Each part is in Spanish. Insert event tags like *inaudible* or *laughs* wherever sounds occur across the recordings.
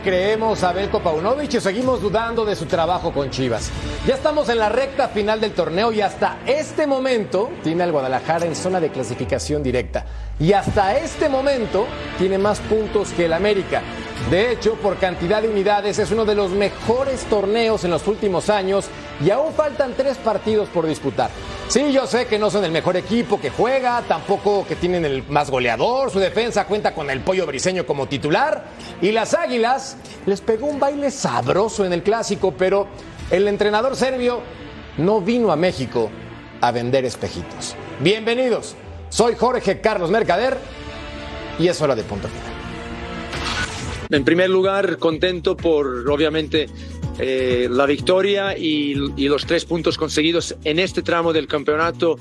Creemos a Belko Paunovic y seguimos dudando de su trabajo con Chivas. Ya estamos en la recta final del torneo y hasta este momento tiene al Guadalajara en zona de clasificación directa. Y hasta este momento tiene más puntos que el América. De hecho, por cantidad de unidades es uno de los mejores torneos en los últimos años y aún faltan tres partidos por disputar. Sí, yo sé que no son el mejor equipo que juega, tampoco que tienen el más goleador, su defensa cuenta con el pollo briseño como titular y las Águilas les pegó un baile sabroso en el clásico, pero el entrenador serbio no vino a México a vender espejitos. Bienvenidos, soy Jorge Carlos Mercader y es hora de punto final. En primer lugar, contento por, obviamente, eh, la victoria y, los tres puntos conseguidos en este tramo del campeonato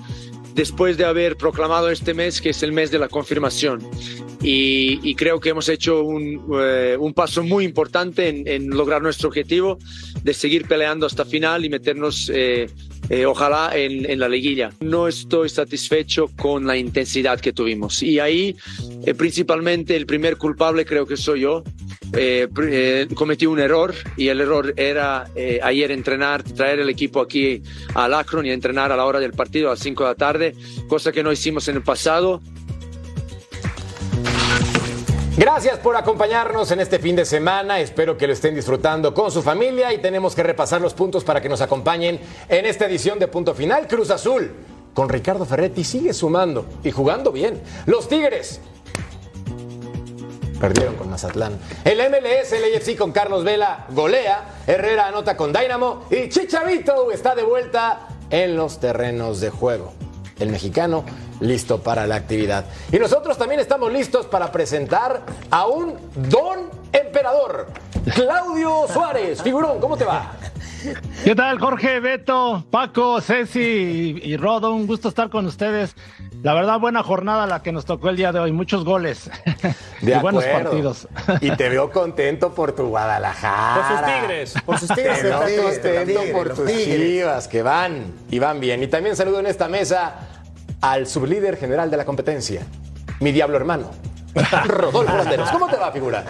después de haber proclamado este mes que es el mes de la confirmación. Y, creo que hemos hecho un, eh, paso muy importante en, en, lograr nuestro objetivo de seguir peleando hasta final y meternos eh, eh, ojalá en, la liguilla. No estoy satisfecho con la intensidad que tuvimos y ahí eh, principalmente el primer culpable creo que soy yo. Eh, cometí un error y el error era ayer entrenar, traer el equipo aquí al Akron y entrenar a la hora del partido a las 5 de la tarde, cosa que no hicimos en el pasado. Gracias por acompañarnos en este fin de semana. Espero que lo estén disfrutando con su familia y tenemos que repasar los puntos para que nos acompañen en esta edición de Punto Final. Cruz Azul con Ricardo Ferretti sigue sumando y jugando bien. Los Tigres perdieron con Mazatlán. El MLS, el AFC con Carlos Vela golea. Herrera anota con Dynamo y Chichavito está de vuelta en los terrenos de juego. El mexicano listo para la actividad. Y nosotros también estamos listos para presentar a un don emperador, Claudio Suárez. Figurón, ¿cómo te va? ¿Qué tal, Jorge, Beto, Paco, Ceci y Rodo? Un gusto estar con ustedes. La verdad, buena jornada la que nos tocó el día de hoy. Muchos goles de *laughs* y buenos partidos. Y te veo contento por tu Guadalajara. Por sus tigres. Por sus tigres. Te veo contento por tus chivas, que van y van bien. Y también saludo en esta mesa al sublíder general de la competencia, mi diablo hermano, *laughs* Rodolfo Landeros. ¿Cómo te va, figura?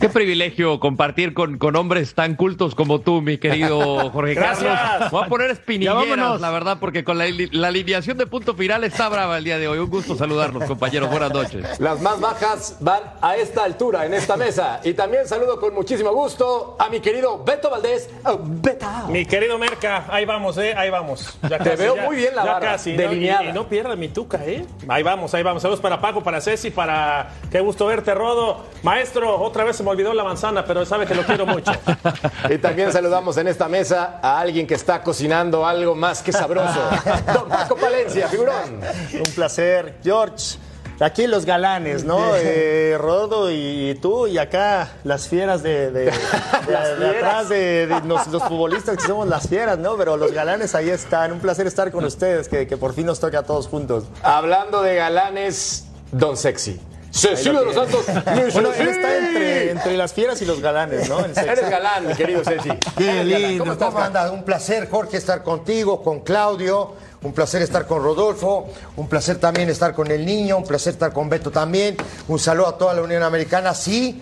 Qué privilegio compartir con, con hombres tan cultos como tú, mi querido Jorge Gracias. Carlos. Voy a poner espinilleras, la verdad, porque con la, la, alineación de punto final está brava el día de hoy. Un gusto saludarlos, compañeros. Buenas noches. Las más bajas van a esta altura, en esta mesa. Y también saludo con muchísimo gusto a mi querido Beto Valdés. Oh, Beta. Mi querido Merca, ahí vamos, ¿eh? Ahí vamos. Ya Te veo muy bien la ya barra, casi, delineada. ¿no? Y, y, no pierda mi tuca, ¿eh? Ahí vamos, ahí vamos. Saludos para Paco, para Ceci, para... Qué gusto verte, Rodo. Maestro, otra vez se me olvidó la manzana, pero sabe que lo quiero mucho. *laughs* y también saludamos en esta mesa a alguien que está cocinando algo más que sabroso. *laughs* Don Paco Palencia, figurón. Un placer, George. Aquí los galanes, ¿no? Eh, Rodo y tú, y acá las fieras de, de, de, *laughs* de atrás de, los, los, futbolistas que somos las fieras, ¿no? Pero los galanes ahí están. Un placer estar con ustedes, que, que por fin nos toca a todos juntos. Hablando de galanes, Don Sexy. Cecilio de los Santos. *laughs* Bueno, él está entre, entre, las fieras y los galanes, ¿no? Eres galán, mi querido Ceci. Qué lindo. ¿Cómo, estás, ¿Cómo andas? Un placer, Jorge, estar contigo, con Claudio. Un placer estar con Rodolfo, un placer también estar con el niño, un placer estar con Beto también. Un saludo a toda la Unión Americana. Sí,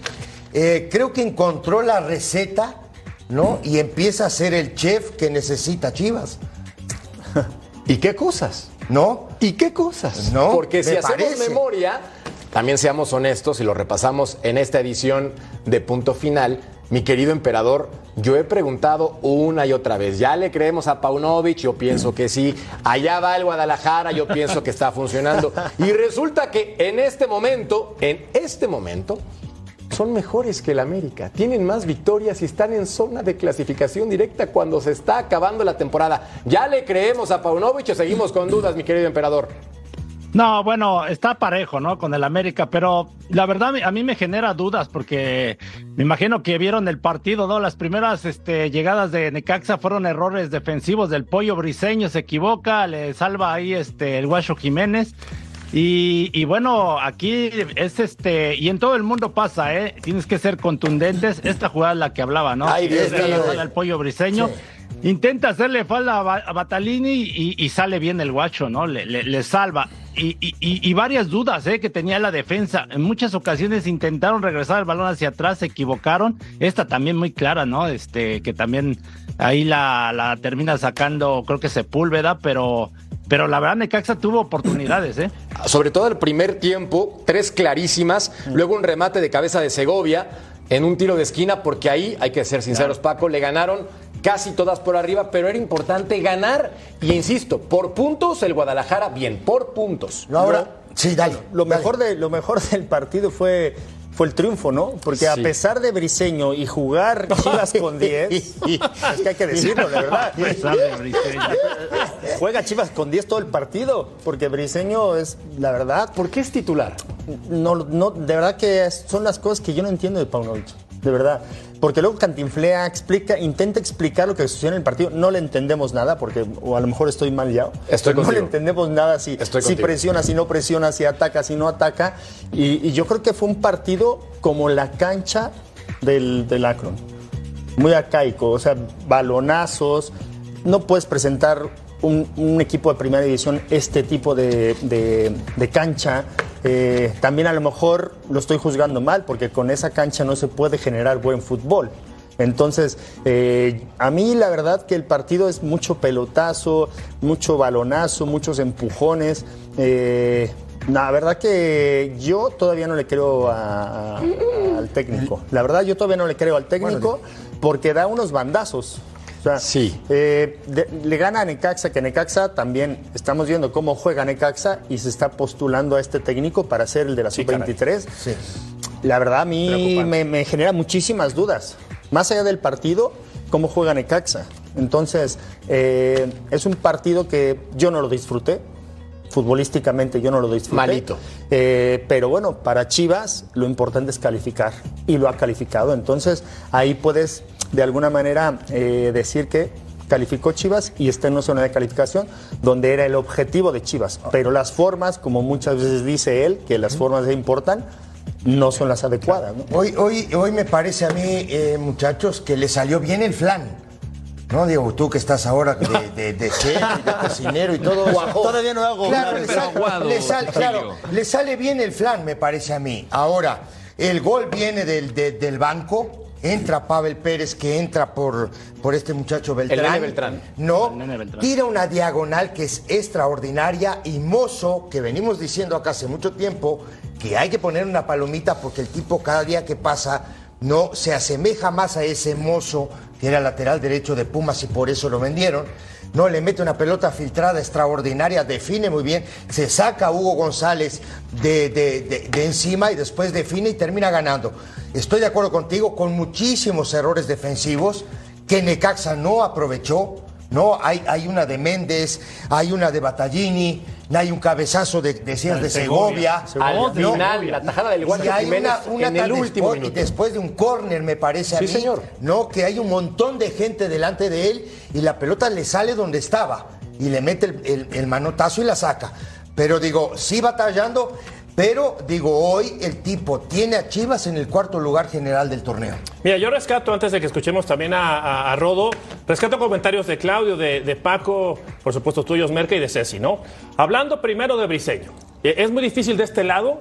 eh, creo que encontró la receta, ¿no? Y empieza a ser el chef que necesita Chivas. *laughs* ¿Y qué cosas? ¿No? ¿Y qué cosas? No. Porque si me hacemos parece. memoria, también seamos honestos y lo repasamos en esta edición de Punto Final, mi querido emperador Yo he preguntado una y otra vez, ¿ya le creemos a Paunovic? Yo pienso que sí. Allá va el Guadalajara, yo pienso que está funcionando. Y resulta que en este momento, en este momento, son mejores que el América. Tienen más victorias y están en zona de clasificación directa cuando se está acabando la temporada. ¿Ya le creemos a Paunovic o seguimos con dudas, mi querido emperador? No, bueno, está parejo, ¿no? Con el América, pero la verdad a mí me genera dudas porque me imagino que vieron el partido, ¿no? Las primeras este, llegadas de Necaxa fueron errores defensivos del pollo briseño, se equivoca, le salva ahí este, el Guacho Jiménez. Y, bueno, aquí es este, y en todo el mundo pasa, ¿eh? Tienes que ser contundentes. Esta jugada es la que hablaba, ¿no? Ay, es el pollo briseño. Intenta hacerle falda a Batalini y, sale bien el guacho, ¿no? Le, salva. Y, varias dudas ¿eh? que tenía la defensa. En muchas ocasiones intentaron regresar el balón hacia atrás, se equivocaron. Esta también muy clara, ¿no? Este, que también ahí la, la termina sacando, creo que Sepúlveda, pero pero la verdad Necaxa tuvo oportunidades, ¿eh? Sobre todo el primer tiempo, tres clarísimas, luego un remate de cabeza de Segovia en un tiro de esquina, porque ahí, hay que ser sinceros, Paco, le ganaron casi todas por arriba, pero era importante ganar. Y insisto, por puntos el Guadalajara bien, por puntos. No, ahora, sí, dale. Lo mejor, de, lo mejor del partido fue fue el triunfo, ¿no? Porque a pesar de Briseño y jugar *laughs* Chivas con 10, es que hay que decirlo, de verdad. *laughs* Juega Chivas con 10 todo el partido, porque Briseño es, la verdad. ¿Por qué es titular? No, no, de verdad que son las cosas que yo no entiendo de Paunovic, de verdad. Porque luego Cantinflea explica, intenta explicar lo que sucedió en el partido. No le entendemos nada, porque o a lo mejor estoy mal ya. Estoy no le entendemos nada si, si presiona, si no presiona, si ataca, si no ataca. Y, yo creo que fue un partido como la cancha del, del Akron. Muy arcaico, o sea, balonazos. No puedes presentar un, equipo de primera división este tipo de, de cancha. Eh, también a lo mejor lo estoy juzgando mal porque con esa cancha no se puede generar buen fútbol. Entonces, eh, a mí la verdad que el partido es mucho pelotazo, mucho balonazo, muchos empujones. Eh, la verdad que yo todavía no le creo al técnico. La verdad yo todavía no le creo al técnico porque da unos bandazos sí. Eh, le gana a Necaxa, que Necaxa también estamos viendo cómo juega Necaxa y se está postulando a este técnico para ser el de la sub-23. Sí. La verdad a mí me, genera muchísimas dudas. Más allá del partido, cómo juega Necaxa. Entonces, eh, es un partido que yo no lo disfruté. Futbolísticamente yo no lo disfruté. Malito. Eh, pero bueno, para Chivas lo importante es calificar. Y lo ha calificado. Entonces, ahí puedes de alguna manera eh, decir que calificó Chivas y está en una zona de calificación donde era el objetivo de Chivas. Pero las formas, como muchas veces dice él, que las formas importan, no son las adecuadas. Hoy, hoy, hoy me parece a mí, eh, muchachos, que le salió bien el flan. No, Diego, tú que estás ahora de, de, chef y de cocinero y todo. Todavía no hago claro, le, sale, claro, le sale bien el flan, me parece a mí. Ahora, el gol viene del, del banco entra Pavel Pérez, que entra por, por este muchacho Beltrán. El Beltrán. No, tira una diagonal que es extraordinaria y Mozo, que venimos diciendo acá hace mucho tiempo, que hay que poner una palomita porque el tipo cada día que pasa no se asemeja más a ese Mozo que era lateral derecho de Pumas y por eso lo vendieron. No, le mete una pelota filtrada extraordinaria, define muy bien, se saca a Hugo González de, de encima y después define y termina ganando. Estoy de acuerdo contigo con muchísimos errores defensivos que Necaxa no aprovechó. No, hay, hay una de Méndez, hay una de Battaglini, hay un cabezazo de, decías, de Segovia. Al final, la tajada del Guacho y una, en el último Y después de un córner, me parece a sí, señor. ¿no? Que hay un montón de gente delante de él y la pelota le sale donde estaba y le mete el, el manotazo y la saca. Pero digo, sí batallando, pero digo, hoy el tipo tiene a Chivas en el cuarto lugar general del torneo. Mira, yo rescato, antes de que escuchemos también a, Rodo, rescato comentarios de Claudio, de, Paco, por supuesto tuyos, Merca y de Ceci, ¿no? Hablando primero de Briseño. E, es muy difícil de este lado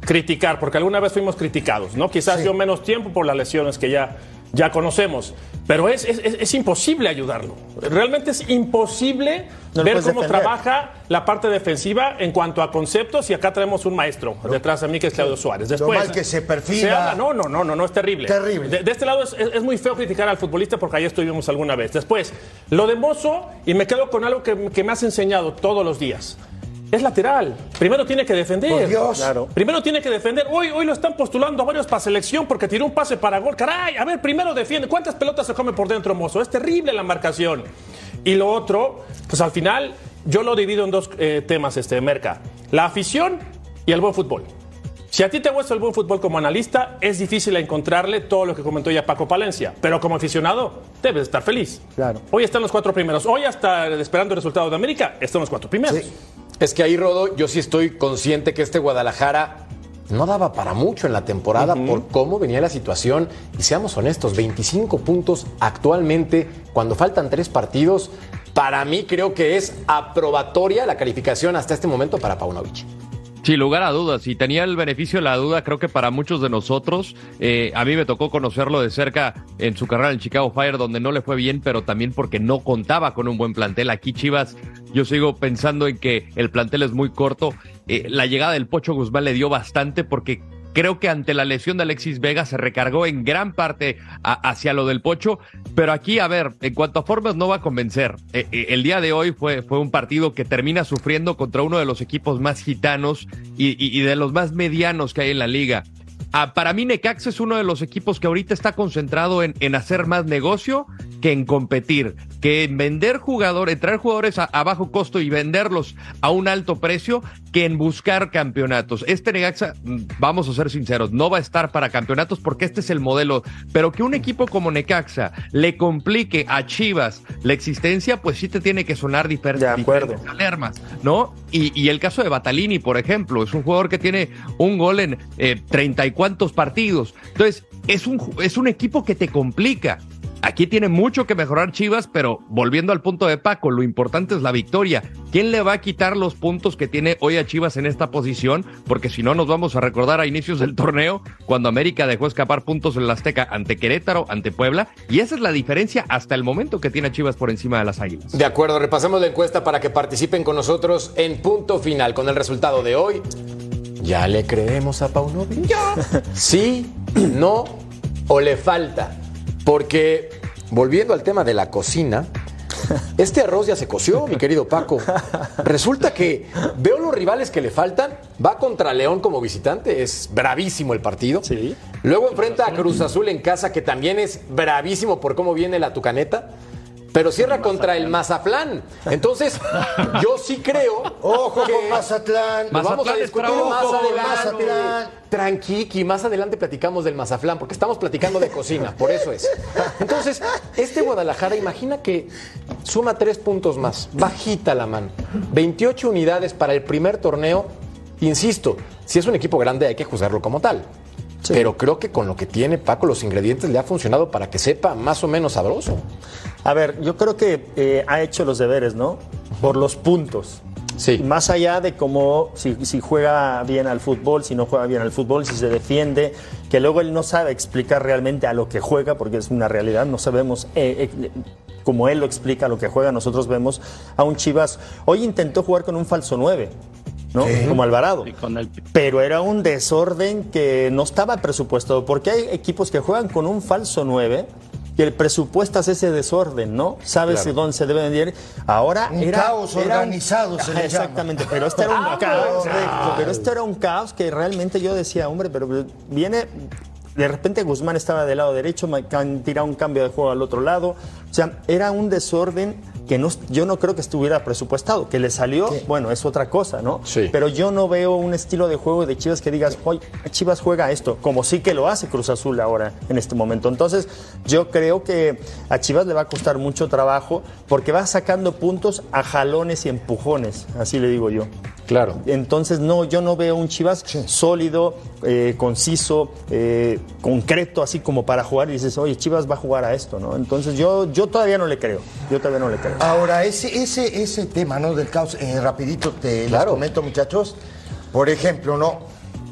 criticar, porque alguna vez fuimos criticados, ¿no? Quizás dio menos tiempo por las lesiones que ya ya conocemos. Pero es, es, es imposible ayudarlo. Realmente es imposible ver cómo trabaja la parte defensiva en cuanto a conceptos. Y acá tenemos un maestro detrás de mí que es Claudio Suárez. Después, mal que se perfila. no, no, no, no, no, es terrible. Terrible. De, este lado es, es, muy feo criticar al futbolista porque ahí estuvimos alguna vez. Después, lo de Mozo, y me quedo con algo que, que me has enseñado todos los días es lateral. Primero tiene que defender. Dios. Claro. Primero tiene que defender. Hoy, hoy lo están postulando a varios para selección porque tiró un pase para gol. Caray, a ver, primero defiende. ¿Cuántas pelotas se come por dentro, mozo? Es terrible la marcación. Y lo otro, pues al final, yo lo divido en dos eh, temas, este, Merca. La afición y el buen fútbol. Si a ti te gusta el buen fútbol como analista, es difícil encontrarle todo lo que comentó ya Paco Palencia. Pero como aficionado, debes estar feliz. Claro. Hoy están los cuatro primeros. Hoy, hasta esperando el resultado de América, están los cuatro primeros. Sí. Es que ahí, Rodo, yo sí estoy consciente que este Guadalajara no daba para mucho en la temporada por cómo venía la situación. Y seamos honestos, 25 puntos actualmente, cuando faltan tres partidos, para mí creo que es aprobatoria la calificación hasta este momento para Paunovic. Sin lugar a dudas, y tenía el beneficio de la duda, creo que para muchos de nosotros, eh, a mí me tocó conocerlo de cerca en su carrera en Chicago Fire, donde no le fue bien, pero también porque no contaba con un buen plantel. Aquí Chivas, yo sigo pensando en que el plantel es muy corto. Eh, la llegada del Pocho Guzmán le dio bastante porque Creo que ante la lesión de Alexis Vega se recargó en gran parte hacia lo del Pocho, pero aquí, a ver, en cuanto a formas no va a convencer. Eh, eh, el día de hoy fue, fue un partido que termina sufriendo contra uno de los equipos más gitanos y de los más medianos que hay en la liga. Ah, para mí Necaxa es uno de los equipos que ahorita está concentrado en, en, hacer más negocio que en competir, que en vender jugadores, traer jugadores a, bajo costo y venderlos a un alto precio, que en buscar campeonatos. Este Necaxa, mm, vamos a ser sinceros, no va a estar para campeonatos porque este es el modelo, pero que un equipo como Necaxa le complique a Chivas la existencia, pues sí te tiene que sonar diferente. De acuerdo. Alarmas, ¿no? Y, y, el caso de Batalini, por ejemplo, es un jugador que tiene un gol en eh, 34 cuántos partidos. Entonces, es un, es un equipo que te complica. Aquí tiene mucho que mejorar Chivas, pero volviendo al punto de Paco, lo importante es la victoria. ¿Quién le va a quitar los puntos que tiene hoy a Chivas en esta posición? Porque si no, nos vamos a recordar a inicios del torneo, cuando América dejó escapar puntos en la Azteca ante Querétaro, ante Puebla, y esa es la diferencia hasta el momento que tiene a Chivas por encima de las Águilas. De acuerdo, repasemos la encuesta para que participen con nosotros en punto final con el resultado de hoy. ¿Ya le creemos a Paunovic? ¿Sí? ¿No? ¿O le falta? Porque, volviendo al tema de la cocina, este arroz ya se coció, mi querido Paco. Resulta que veo los rivales que le faltan. Va contra León como visitante, es bravísimo el partido. Sí. Luego enfrenta a Cruz Azul en casa, que también es bravísimo por cómo viene la tucaneta pero cierra contra el Mazatlán. Entonces, yo sí creo. Ojo con Mazatlán. vamos a discutir más adelante. Tranquiqui, más adelante platicamos del Mazatlán, porque estamos platicando de cocina, por eso es. Entonces, este Guadalajara, imagina que suma tres puntos más, bajita la mano. 28 unidades para el primer torneo. Insisto, si es un equipo grande hay que juzgarlo como tal. Pero creo que con lo que tiene Paco, los ingredientes le ha funcionado para que sepa más o menos sabroso. A ver, yo creo que eh, ha hecho los deberes, ¿no? Por los puntos. Sí. Más allá de cómo, si, juega bien al fútbol, si no juega bien al fútbol, si se defiende, que luego él no sabe explicar realmente a lo que juega, porque es una realidad, no sabemos eh, eh, como él lo explica a lo que juega, nosotros vemos a un Chivas. Hoy intentó jugar con un falso 9. ¿No? Como Alvarado. Pero era un desorden que no estaba presupuestado, porque hay equipos que juegan con un falso 9 y el presupuesto es ese desorden, ¿no? Sabes dónde se debe vender. Ahora un era caos organizado se le Exactamente, pero este era un *laughs* ah, caos, pero este era un caos que realmente yo decía, hombre, pero viene de repente Guzmán estaba del lado derecho, han tirado un cambio de juego al otro lado. O sea, era un desorden que no, yo no creo que estuviera presupuestado. Que le salió, bueno, es otra cosa, ¿no? Sí. Pero yo no veo un estilo de juego de Chivas que digas, oye, Chivas juega esto, como sí que lo hace Cruz Azul ahora, en este momento. Entonces, yo creo que a Chivas le va a costar mucho trabajo porque va sacando puntos a jalones y empujones, así le digo yo. Claro. Entonces, no, yo no veo un Chivas sólido, eh, conciso, eh, concreto, así como para jugar y dices, oye, Chivas va a jugar a esto, ¿no? Entonces, yo, yo todavía no le creo. Yo todavía no le creo. Ahora, ese, ese, ese tema, ¿no? Del caos, eh, rapidito te lo comento, muchachos. Por ejemplo, ¿no?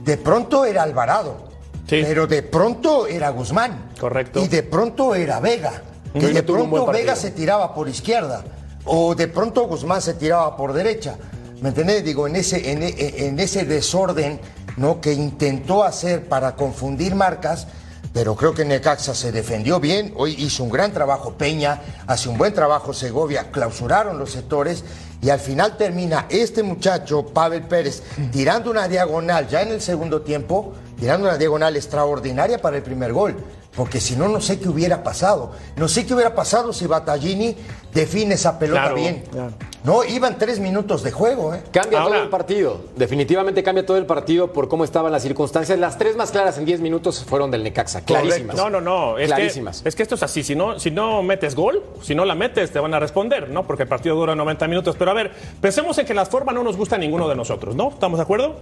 De pronto era Alvarado. pero de pronto era Guzmán. Correcto. Y de pronto era Vega. Que Y de pronto Vega se tiraba por izquierda. O de pronto Guzmán se tiraba por derecha. ¿Me entendés? Digo, en ese, en, en ese desorden ¿no? que intentó hacer para confundir marcas. Pero creo que Necaxa se defendió bien, hoy hizo un gran trabajo Peña, hace un buen trabajo Segovia, clausuraron los sectores y al final termina este muchacho, Pavel Pérez, tirando una diagonal ya en el segundo tiempo, tirando una diagonal extraordinaria para el primer gol. Porque si no, no sé qué hubiera pasado. No sé qué hubiera pasado si Battaglini define esa pelota Claro, bien. claro. No, iban tres minutos de juego, ¿eh? Cambia Ahora- todo el partido. Definitivamente cambia todo el partido por cómo estaban las circunstancias. Las tres más claras en 10 minutos fueron del Necaxa. Clarísimas. No, no, no. Es Clarísimas. Que, es que esto es así. Si no, si no metes gol, si no la metes, te van a responder, ¿no? Porque el partido dura 90 minutos. Pero a ver, pensemos en que las formas no nos gusta a ninguno de nosotros, ¿no? ¿Estamos de acuerdo?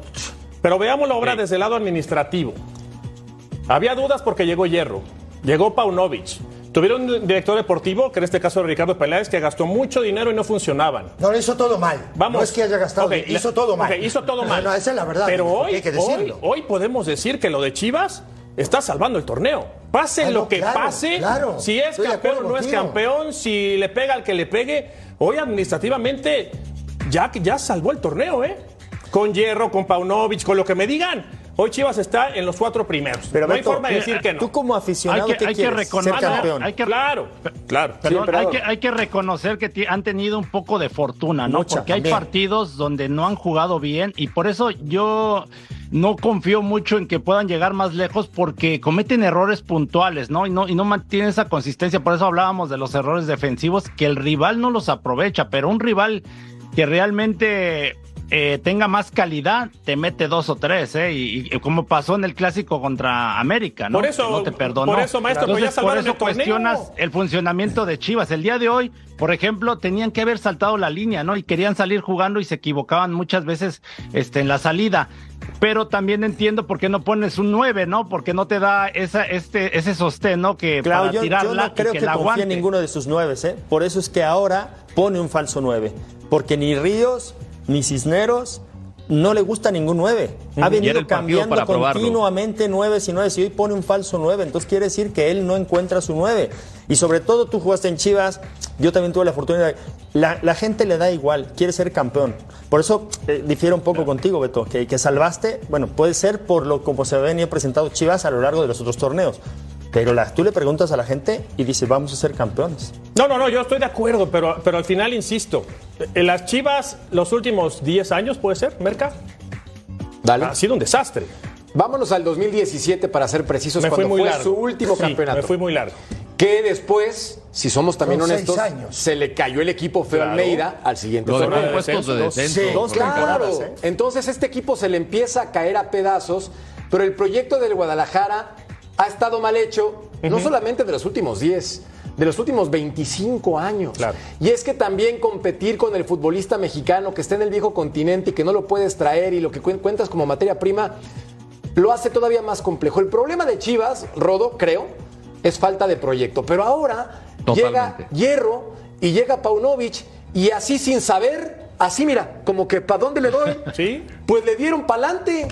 Pero veamos la obra desde el lado administrativo. Había dudas porque llegó Hierro, llegó Paunovic. Tuvieron un director deportivo, que en este caso era Ricardo Peláez, que gastó mucho dinero y no funcionaban. No, lo hizo todo mal. Vamos. No es que haya gastado, Ok, hizo todo mal. hizo todo mal. No, esa es la verdad. Pero hoy, hay que hoy, podemos decir que lo de Chivas está salvando el torneo. Pase Ah, lo no, que claro, pase, claro. si es Estoy campeón o no es campeón, si le pega al que le pegue, hoy administrativamente ya, ya salvó el torneo, ¿eh? Con Hierro, con Paunovic, con lo que me digan. Hoy Chivas está en los cuatro primeros. Pero no hay forma de decir que no. Tú como aficionado, Hay que- reconocer- Ser campeón. hay que- Claro, claro. Perdón, Sí, hay, que, hay que reconocer que han tenido un poco de fortuna, ¿no? Mucha, Porque hay también. partidos donde no han jugado bien y por eso yo no confío mucho en que puedan llegar más lejos porque cometen errores puntuales, ¿no? Y no, y no mantienen esa consistencia. Por eso hablábamos de los errores defensivos, que el rival no los aprovecha, pero un rival que realmente eh, tenga más calidad, te mete dos o tres, ¿eh? Y, y como pasó en el clásico contra América, ¿no? Por eso- Que no te perdonó. por eso, maestro, pues ya Entonces, por eso el torneo. cuestionas el funcionamiento de Chivas. El día de hoy, por ejemplo, tenían que haber saltado la línea, ¿no? Y querían salir jugando y se equivocaban muchas veces este, en la salida. Pero también entiendo por qué no pones un 9, ¿no? Porque no te da esa, este, ese sostén, ¿no? Que Claro, para yo, yo tirarla no creo y que, que, la confíe en ninguno de sus nueve, ¿eh? Por eso es que ahora pone un falso nueve. Porque ni Ríos, ni Cisneros, no le gusta ningún nueve. Ha Y era venido cambiando continuamente nueve y nueve y hoy pone un falso nueve. Entonces quiere decir que él no encuentra su nueve. Y sobre todo tú jugaste en Chivas, yo también tuve la fortuna de... La, la gente le da igual, quiere ser campeón. Por eso eh, difiero un poco contigo, Beto, que, que salvaste, bueno, puede ser por lo como se venía presentado Chivas a lo largo de los otros torneos. Pero la- tú le preguntas a la gente y dice, vamos a ser campeones. No, no, no, yo estoy de acuerdo, pero, pero al final insisto. En las Chivas, los últimos 10 años, ¿puede ser, Merca? Dale. Ha sido un desastre. Vámonos al 2017 para ser precisos, Me fui cuando muy fue largo. su último Sí, campeonato. Me fui muy largo. Que después, si somos también seis honestos, años. se le cayó el equipo feo Claro. Almeida al siguiente Lo de torneo. puestos de descenso, descenso. sí, dos Claro, ¿eh? entonces este equipo se le empieza a caer a pedazos, pero el proyecto del Guadalajara ha estado mal hecho, no solamente de los últimos 10, de los últimos 25 años. Claro. Y es que también competir con el futbolista mexicano que está en el viejo continente y que no lo puedes traer y lo que cuen- cuentas como materia prima, lo hace todavía más complejo. El problema de Chivas, Rodo, creo, es falta de proyecto. Pero ahora llega. Hierro y llega Paunovic y así sin saber, así mira, como que ¿para dónde le doy? ¿Sí? Pues le dieron pa'lante.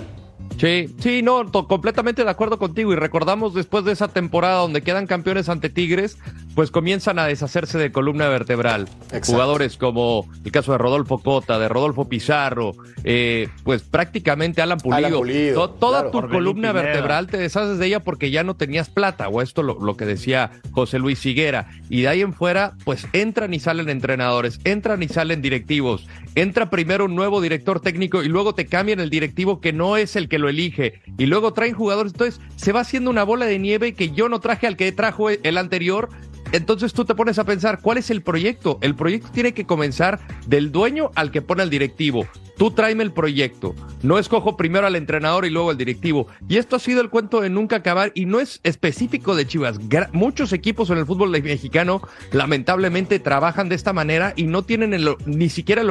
Sí, sí, no, completamente de acuerdo contigo. Y recordamos después de esa temporada donde quedan campeones ante Tigres, pues comienzan a deshacerse de columna vertebral. Exacto. Jugadores como el caso de Rodolfo Cota, de Rodolfo Pizarro, eh, pues prácticamente Alan Pulido. Alan Pulido, To- toda claro. tu Orbelín columna Pineda. vertebral te deshaces de ella porque ya no tenías plata, o esto lo, lo que decía José Luis Higuera. Y de ahí en fuera, pues entran y salen entrenadores, entran y salen directivos. Entra primero un nuevo director técnico y luego te cambian el directivo que no es el que lo elige. Y luego traen jugadores. Entonces se va haciendo una bola de nieve que yo no traje al que trajo el anterior. Entonces tú te pones a pensar, ¿cuál es el proyecto? El proyecto tiene que comenzar del dueño al que pone al directivo. Tú tráeme el proyecto. No escojo primero al entrenador y luego al directivo. Y esto ha sido el cuento de nunca acabar y no es específico de Chivas. Muchos equipos en el fútbol mexicano lamentablemente trabajan de esta manera y no tienen el- ni siquiera el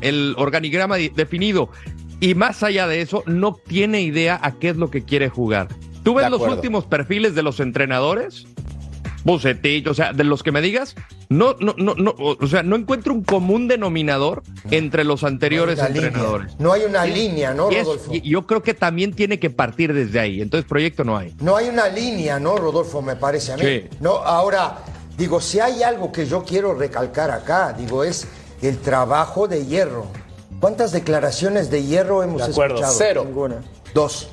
el organigrama definido. Y más allá de eso, no tiene idea a qué es lo que quiere jugar. ¿Tú ves los últimos perfiles de los entrenadores? Bucetich, o sea, de los que me digas, no, no, no, no, o sea, no encuentro un común denominador entre los anteriores no entrenadores. No hay una línea, ¿no, Y es- Rodolfo? y yo creo que también tiene que partir desde ahí. Entonces, proyecto no hay. No hay una línea, ¿no, Rodolfo? Me parece a mí. Sí. No, ahora, digo, si hay algo que yo quiero recalcar acá, digo, es el trabajo de hierro. ¿Cuántas declaraciones de hierro hemos De acuerdo. escuchado? Cero. Ninguna. Dos.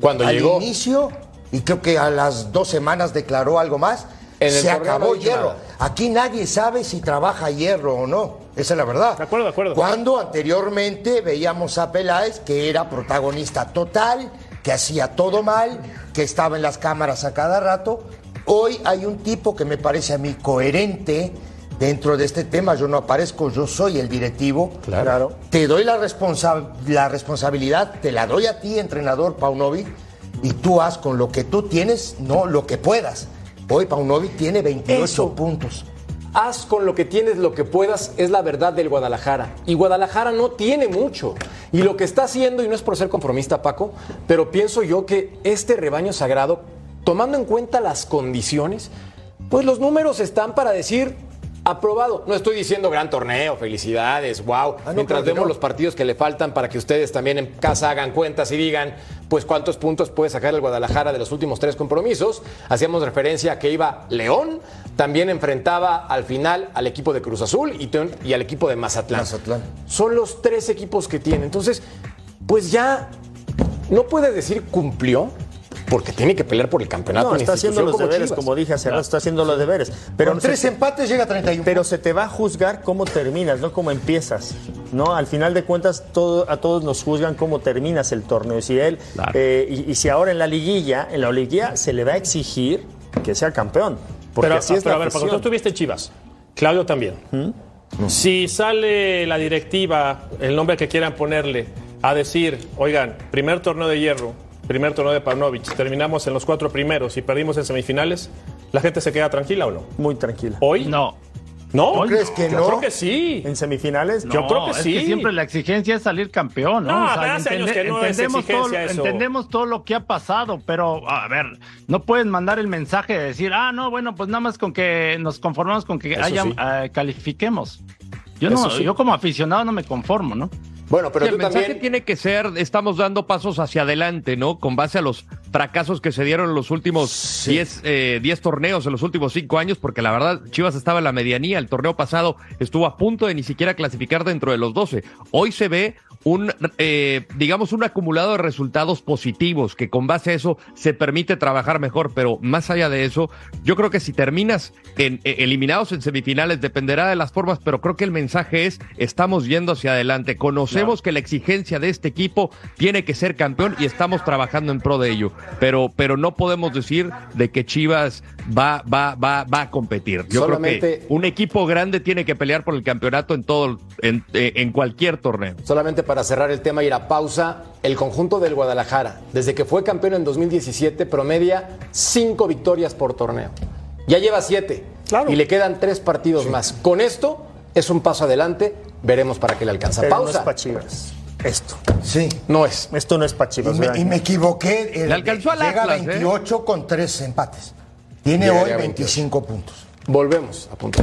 Cuando Al llegó. inicio, y creo que a las dos semanas declaró algo más, En se no acabó hierro. nada. Aquí nadie sabe si trabaja hierro o no. Esa es la verdad. De acuerdo, de acuerdo. Cuando anteriormente veíamos a Peláez que era protagonista total, que hacía todo mal, que estaba en las cámaras a cada rato. Hoy hay un tipo que me parece a mí coherente dentro de este tema. Yo no aparezco, yo soy el directivo. Claro. Te doy la, responsa- la responsabilidad, te la doy a ti, entrenador Paunovic, y tú haz con lo que tú tienes, no lo que puedas. Hoy Paunovic tiene 28 Eso. puntos. Haz con lo que tienes lo que puedas, es la verdad del Guadalajara. Y Guadalajara no tiene mucho. Y lo que está haciendo, y no es por ser conformista, Paco, pero pienso yo que este rebaño sagrado, tomando en cuenta las condiciones, pues los números están para decir aprobado. No estoy diciendo gran torneo, felicidades, wow. Ah, no, Mientras vemos no. los partidos que le faltan para que ustedes también en casa hagan cuentas y digan, pues cuántos puntos puede sacar el Guadalajara de los últimos tres compromisos. Hacíamos referencia a que iba León, también enfrentaba al final al equipo de Cruz Azul y al equipo de Mazatlán. Mazatlán. Son los tres equipos que tiene. Entonces, pues ya no puede decir cumplió, porque tiene que pelear por el campeonato. No, está haciendo los como deberes, Chivas. como dije hace rato, está haciendo los deberes. Pero Con se- tres empates llega a 31 Pero se te va a juzgar cómo terminas, no cómo empiezas. ¿no? Al final de cuentas, todo, a todos nos juzgan cómo terminas el torneo. Y si, él, Claro. eh, y, y si ahora en la liguilla, en la liguilla se le va a exigir que sea campeón. Porque pero, así es pero la a ver, Paco, tú estuviste en Chivas. Claudio también. ¿Mm? Si sale la directiva, el nombre que quieran ponerle, a decir, oigan, primer torneo de hierro, primer torneo de Pavlovich, terminamos en los cuatro primeros y perdimos en semifinales, ¿la gente se queda tranquila o no? Muy tranquila. ¿Hoy? No. ¿No? Hoy ¿Crees que Yo no? creo que sí. En semifinales, Yo creo que es sí. siempre la exigencia es salir campeón, ¿no? No, hace años que no es entendemos, todo, exigencia eso. entendemos todo lo que ha pasado, pero a ver, no pueden mandar el mensaje de decir, ah, no, bueno, pues nada más con que nos conformamos con que haya, sí. eh, califiquemos. Yo no, sí. yo como aficionado no me conformo, ¿no? Bueno, pero Sí, tú el mensaje también. tiene que ser, estamos dando pasos hacia adelante, ¿no? Con base a los fracasos que se dieron en los últimos 10 eh, 10 torneos, en los últimos 5 años, porque la verdad Chivas estaba en la medianía, el torneo pasado estuvo a punto de ni siquiera clasificar dentro de los 12. Hoy se ve un, eh, digamos, un acumulado de resultados positivos, que con base a eso se permite trabajar mejor, pero más allá de eso, yo creo que si terminas en, eh, eliminados en semifinales, dependerá de las formas, pero creo que el mensaje es, estamos yendo hacia adelante, conocemos que la exigencia de este equipo tiene que ser campeón y estamos trabajando en pro de ello, pero, pero no podemos decir de que Chivas va, va, va, va a competir. Yo creo Solamente- que un equipo grande tiene que pelear por el campeonato en todo, en, eh, en cualquier torneo. Solamente para cerrar el tema y ir a pausa, el conjunto del Guadalajara, desde que fue campeón en 2017, promedia cinco victorias por torneo. Ya lleva siete Claro. y le quedan tres partidos más. Con esto es un paso adelante, veremos para qué le alcanza. pero no es pausa. para Chivas. Esto. Sí. No es. Esto no es para Y Chivas. y me equivoqué. el- Le alcanzó al llega a Atlas, ¿eh? 28 con tres empates. Tiene hoy a 25 puntos. Volvemos a punto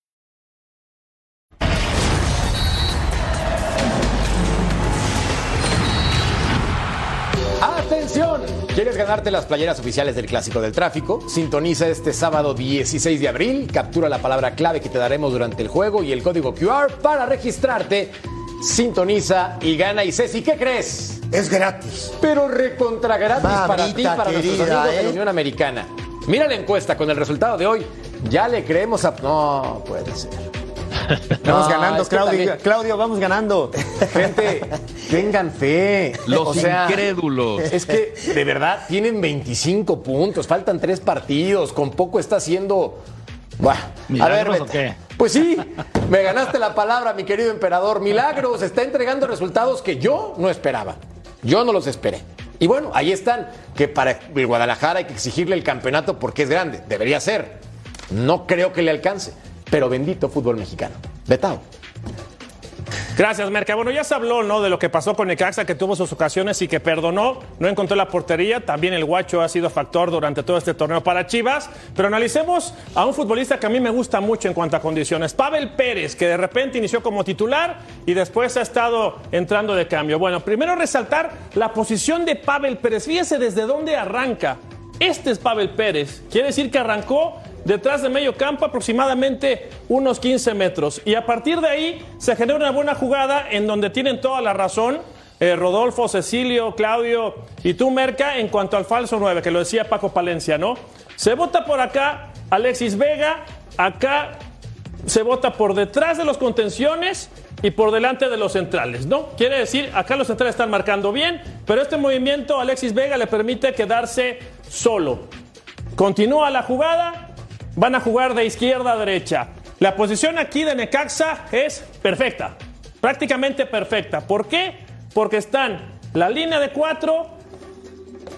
¡Atención! ¿Quieres ganarte las playeras oficiales del Clásico del Tráfico? Sintoniza este sábado 16 de abril, captura la palabra clave que te daremos durante el juego y el código QR para registrarte. Sintoniza y gana. Y Ceci, ¿qué crees? Es gratis. Pero recontra gratis para ti y para nuestros querida, amigos de la ¿eh? Unión Americana. Mira la encuesta con el resultado de hoy. Ya le creemos a... No, puede ser. *laughs* Vamos No, ganando, es que Claudio. también- Claudio, vamos ganando. Gente, *laughs* tengan fe. Los O sea, incrédulos. Es que, de verdad, tienen 25 puntos, faltan tres partidos, con poco está haciendo... Buah. A ver. Pues sí, *laughs* me ganaste la palabra, mi querido emperador. Milagros está entregando resultados que yo no esperaba. Yo no los esperé. Y bueno, ahí están, que para el Guadalajara hay que exigirle el campeonato porque es grande, debería ser. No creo que le alcance, pero bendito fútbol mexicano. Betao. Gracias, Merca. Bueno, ya se habló, ¿no? De lo que pasó con Necaxa, que tuvo sus ocasiones y que perdonó, no encontró la portería. También el Guacho ha sido factor durante todo este torneo para Chivas. Pero analicemos a un futbolista que a mí me gusta mucho en cuanto a condiciones. Pavel Pérez, que de repente inició como titular y después ha estado entrando de cambio. Bueno, primero resaltar la posición de Pavel Pérez. Fíjese desde dónde arranca. Este es Pavel Pérez. Quiere decir que arrancó detrás de medio campo aproximadamente unos 15 metros. Y a partir de ahí se genera una buena jugada en donde tienen toda la razón. eh, Rodolfo, Cecilio, Claudio y tú, Merca, en cuanto al falso 9, que lo decía Paco Palencia, ¿no? Se vota por acá Alexis Vega, acá se vota por detrás de los contenciones y por delante de los centrales, ¿no? Quiere decir, acá los centrales están marcando bien, pero este movimiento Alexis Vega le permite quedarse solo. Continúa la jugada, van a jugar de izquierda a derecha. La posición aquí de Necaxa es perfecta, prácticamente perfecta. ¿Por qué? Porque están la línea de cuatro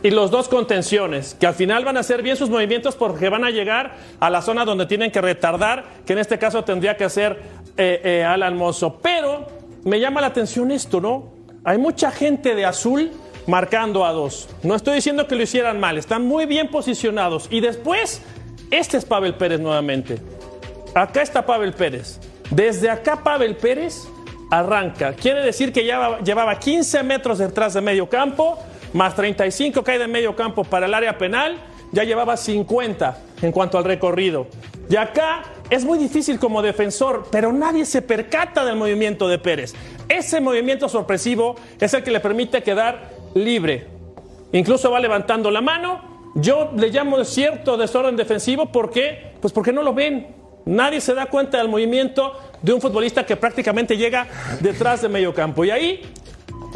y los dos contenciones, que al final van a hacer bien sus movimientos porque van a llegar a la zona donde tienen que retardar, que en este caso tendría que hacer eh, eh, Alan Mozo. Pero me llama la atención esto, ¿no? Hay mucha gente de azul marcando a dos. No estoy diciendo que lo hicieran mal, están muy bien posicionados. Y después, este es Pavel Pérez nuevamente. Acá está Pavel Pérez. Desde acá Pavel Pérez arranca. Quiere decir que ya llevaba 15 metros detrás de medio campo, más 35 cae de medio campo para el área penal, ya llevaba 50 en cuanto al recorrido. Y acá es muy difícil como defensor, pero nadie se percata del movimiento de Pérez. Ese movimiento sorpresivo es el que le permite quedar libre. Incluso va levantando la mano. Yo le llamo cierto desorden defensivo porque, pues porque no lo ven. Nadie se da cuenta del movimiento de un futbolista que prácticamente llega detrás de medio campo. Y ahí,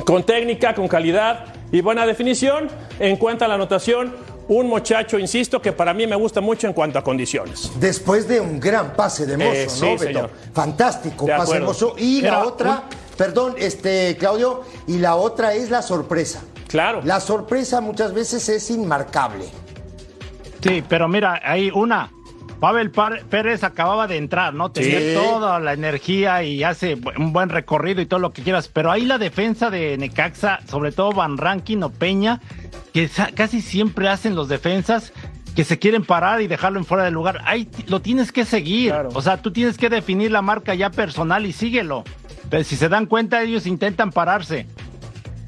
con técnica, con calidad y buena definición, encuentra la anotación un muchacho, insisto, que para mí me gusta mucho en cuanto a condiciones. Después de un gran pase de Mozo, Eh, sí, ¿no, Beto? señor. Fantástico De pase de. Mozo. Y la otra, perdón, este, Claudio, y la otra es la sorpresa. Claro. La sorpresa muchas veces es inmarcable. Sí, pero mira, hay una. Pavel Pérez acababa de entrar, ¿no? Tenía Sí. toda la energía y hace un buen recorrido y todo lo que quieras. Pero ahí la defensa de Necaxa, sobre todo Van Rankin o Peña, que casi siempre hacen los defensas que se quieren parar y dejarlo en fuera de lugar. Ahí lo tienes que seguir. Claro. O sea, tú tienes que definir la marca ya personal y síguelo. Pero si se dan cuenta, ellos intentan pararse.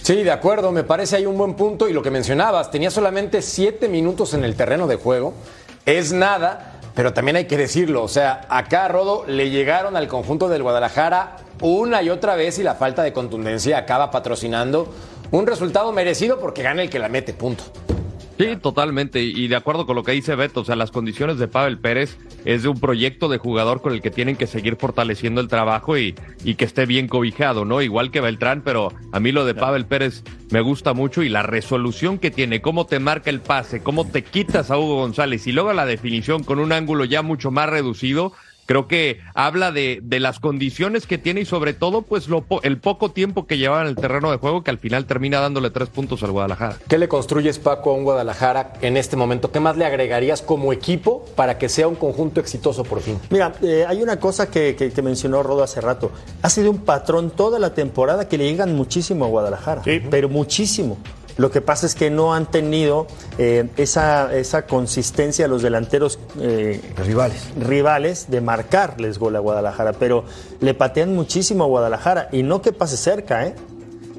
Sí, de acuerdo, me parece ahí un buen punto y lo que mencionabas, tenía solamente siete minutos en el terreno de juego, es nada, pero también hay que decirlo, o sea, acá a Rodo le llegaron al conjunto del Guadalajara una y otra vez y la falta de contundencia acaba patrocinando un resultado merecido porque gana el que la mete, punto. Sí, totalmente. Y de acuerdo con lo que dice Beto, o sea, las condiciones de Pavel Pérez es de un proyecto de jugador con el que tienen que seguir fortaleciendo el trabajo y, y que esté bien cobijado, ¿no? Igual que Beltrán, pero a mí lo de Pavel Pérez me gusta mucho y la resolución que tiene, cómo te marca el pase, cómo te quitas a Hugo González y luego la definición con un ángulo ya mucho más reducido. Creo que habla de, de las condiciones que tiene y sobre todo, pues lo, po- el poco tiempo que llevaba en el terreno de juego que al final termina dándole tres puntos al Guadalajara. ¿Qué le construyes, Paco, a un Guadalajara en este momento? ¿Qué más le agregarías como equipo para que sea un conjunto exitoso por fin? Mira, eh, hay una cosa que, que- que mencionó Rodo hace rato. Ha sido un patrón toda la temporada que le llegan muchísimo a Guadalajara. Sí. Pero muchísimo. Lo que pasa es que no han tenido eh, esa, esa consistencia los delanteros eh, Rivales. rivales de marcarles gol a Guadalajara, pero le patean muchísimo a Guadalajara y no que pase cerca, ¿eh?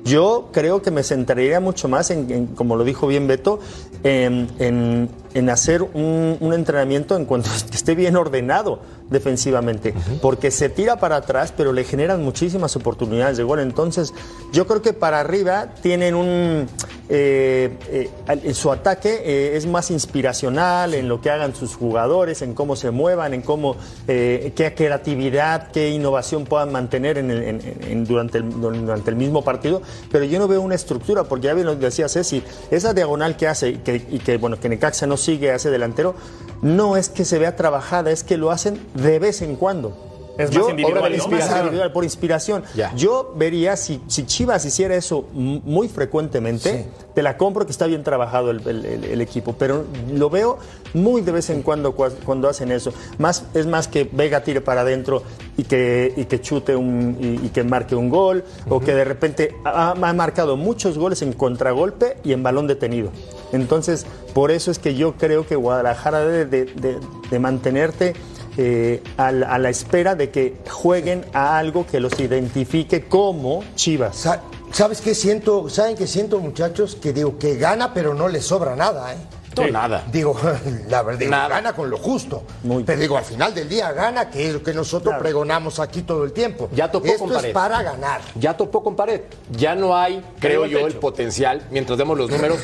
Yo creo que me centraría mucho más en, en, como lo dijo bien Beto, en, en en hacer un, un entrenamiento en cuanto *laughs* esté bien ordenado defensivamente, porque se tira para atrás, pero le generan muchísimas oportunidades de gol. Entonces, yo creo que para arriba tienen un... eh, eh, su ataque eh, es más inspiracional en lo que hagan sus jugadores, en cómo se muevan, en cómo, eh, qué creatividad, qué innovación puedan mantener en el- en- en- durante, el, durante el mismo partido, pero yo no veo una estructura, porque ya bien lo decía Ceci, esa diagonal que hace y que, y que, bueno, que Necaxa no sigue, hace delantero, no es que se vea trabajada, es que lo hacen de vez en cuando. Es Yo- más individual, por inspiración. Ya. Yo vería si, si Chivas hiciera eso muy frecuentemente, te la compro que está bien trabajado el, el- el- el equipo, pero lo veo muy de vez en cuando cua- cuando hacen eso. Más, es más que Vega tire para adentro y que, y que chute un, y, y que marque un gol, o que de repente ha, ha marcado muchos goles en contragolpe y en balón detenido. Entonces, por eso es que yo creo que Guadalajara debe de, de- de mantenerte eh, a, la, a la espera de que jueguen a algo que los identifique como Chivas. Sa- ¿Sabes qué siento? ¿Saben qué siento, muchachos? Que digo, que gana, pero no le sobra nada, ¿eh? No, nada. Digo, *laughs* la verdad, digo, gana con lo justo. Muy. Pero digo, al final del día gana, que es lo que nosotros pregonamos aquí todo el tiempo. Ya topó Esto con pared. es para ganar. ya topó con pared. Ya no hay, creo el yo, el potencial, mientras vemos los números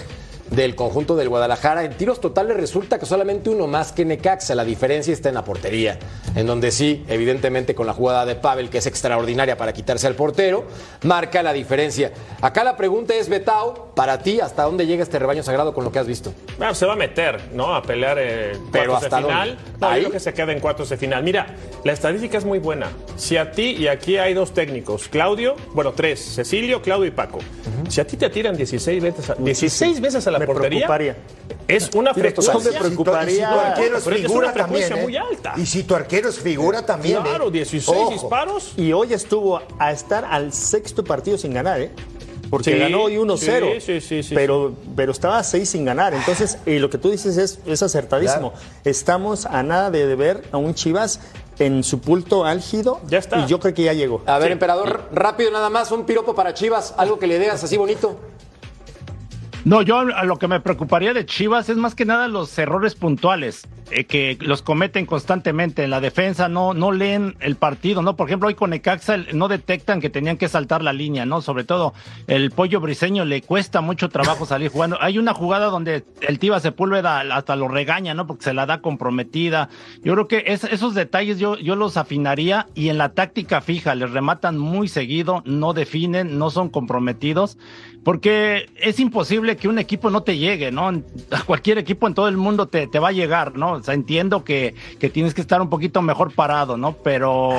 del conjunto del Guadalajara. En tiros totales resulta que solamente uno más que Necaxa. La diferencia está en la portería, en donde sí, evidentemente con la jugada de Pavel, que es extraordinaria para quitarse al portero, marca la diferencia. Acá la pregunta es, Betao, para ti, ¿hasta dónde llega este rebaño sagrado con lo que has visto? Bueno, se va a meter, ¿no? A pelear eh, Pero cuartos ¿hasta de final. dónde? No, yo ¿Ahí? creo que se queda en cuartos de final. Mira, la estadística es muy buena. Si a ti, y aquí hay dos técnicos, Claudio, bueno, tres, Cecilio, Claudio y Paco. Si a ti te tiran 16 veces a, 16 veces a la Me preocuparía, preocuparía. es una frecuencia. me preocuparía. Y si tu arquero es una frecuencia también, muy ¿eh? alta. Y si tu arquero es figura también, ¿eh? Claro, 16 Ojo. disparos. Y hoy estuvo a estar al sexto partido sin ganar, ¿eh? Porque Sí, ganó hoy 1-0. sí, sí, sí, sí, pero, pero estaba a 6 sin ganar. Entonces, y lo que tú dices es, es acertadísimo. Claro. Estamos a nada de ver a un Chivas en su punto álgido. Ya está. Y yo creo que ya llegó. A ver, Sí. emperador, rápido nada más, un piropo para Chivas, algo que le digas así bonito. No, yo a lo que me preocuparía de Chivas es más que nada los errores puntuales eh, que los cometen constantemente en la defensa, no no leen el partido, ¿no? Por ejemplo, hoy con Necaxa no detectan que tenían que saltar la línea, ¿no? Sobre todo el pollo briseño le cuesta mucho trabajo *laughs* salir jugando. Hay una jugada donde el Tiva Sepúlveda hasta lo regaña, ¿no? Porque se la da comprometida. Yo creo que es- esos detalles yo, yo los afinaría y en la táctica fija les rematan muy seguido, no definen, no son comprometidos porque es imposible que un equipo no te llegue, ¿no? A cualquier equipo en todo el mundo te, te va a llegar, ¿no? O sea, entiendo que, que tienes que estar un poquito mejor parado, ¿no? Pero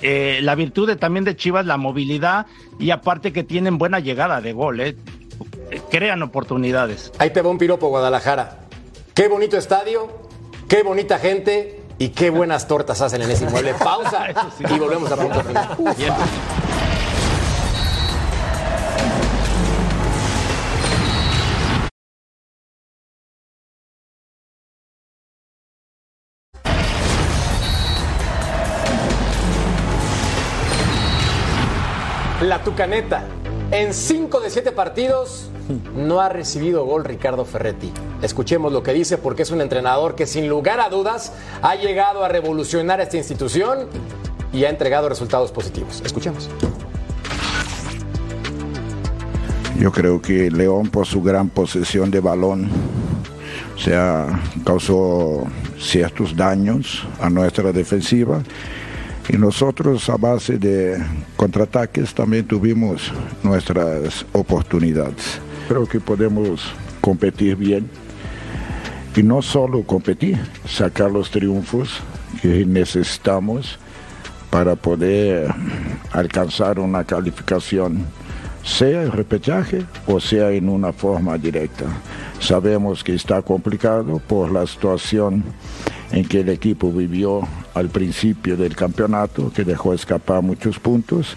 eh, la virtud de, también de Chivas, la movilidad y aparte que tienen buena llegada de gol, ¿eh? Crean oportunidades. Ahí te va un piropo, Guadalajara. Qué bonito estadio, qué bonita gente y qué buenas tortas hacen en ese inmueble. Pausa *laughs* y volvemos a punto final. La Tucaneta. En cinco de siete partidos no ha recibido gol Ricardo Ferretti. Escuchemos lo que dice porque es un entrenador que sin lugar a dudas ha llegado a revolucionar esta institución y ha entregado resultados positivos. Escuchemos. Yo creo que León por su gran posesión de balón o sea, causó ciertos daños a nuestra defensiva y nosotros a base de contraataques también tuvimos nuestras oportunidades. Creo que podemos competir bien y no solo competir, sacar los triunfos que necesitamos para poder alcanzar una calificación, sea en repechaje o sea en una forma directa. Sabemos que está complicado por la situación en que el equipo vivió al principio del campeonato, que dejó escapar muchos puntos.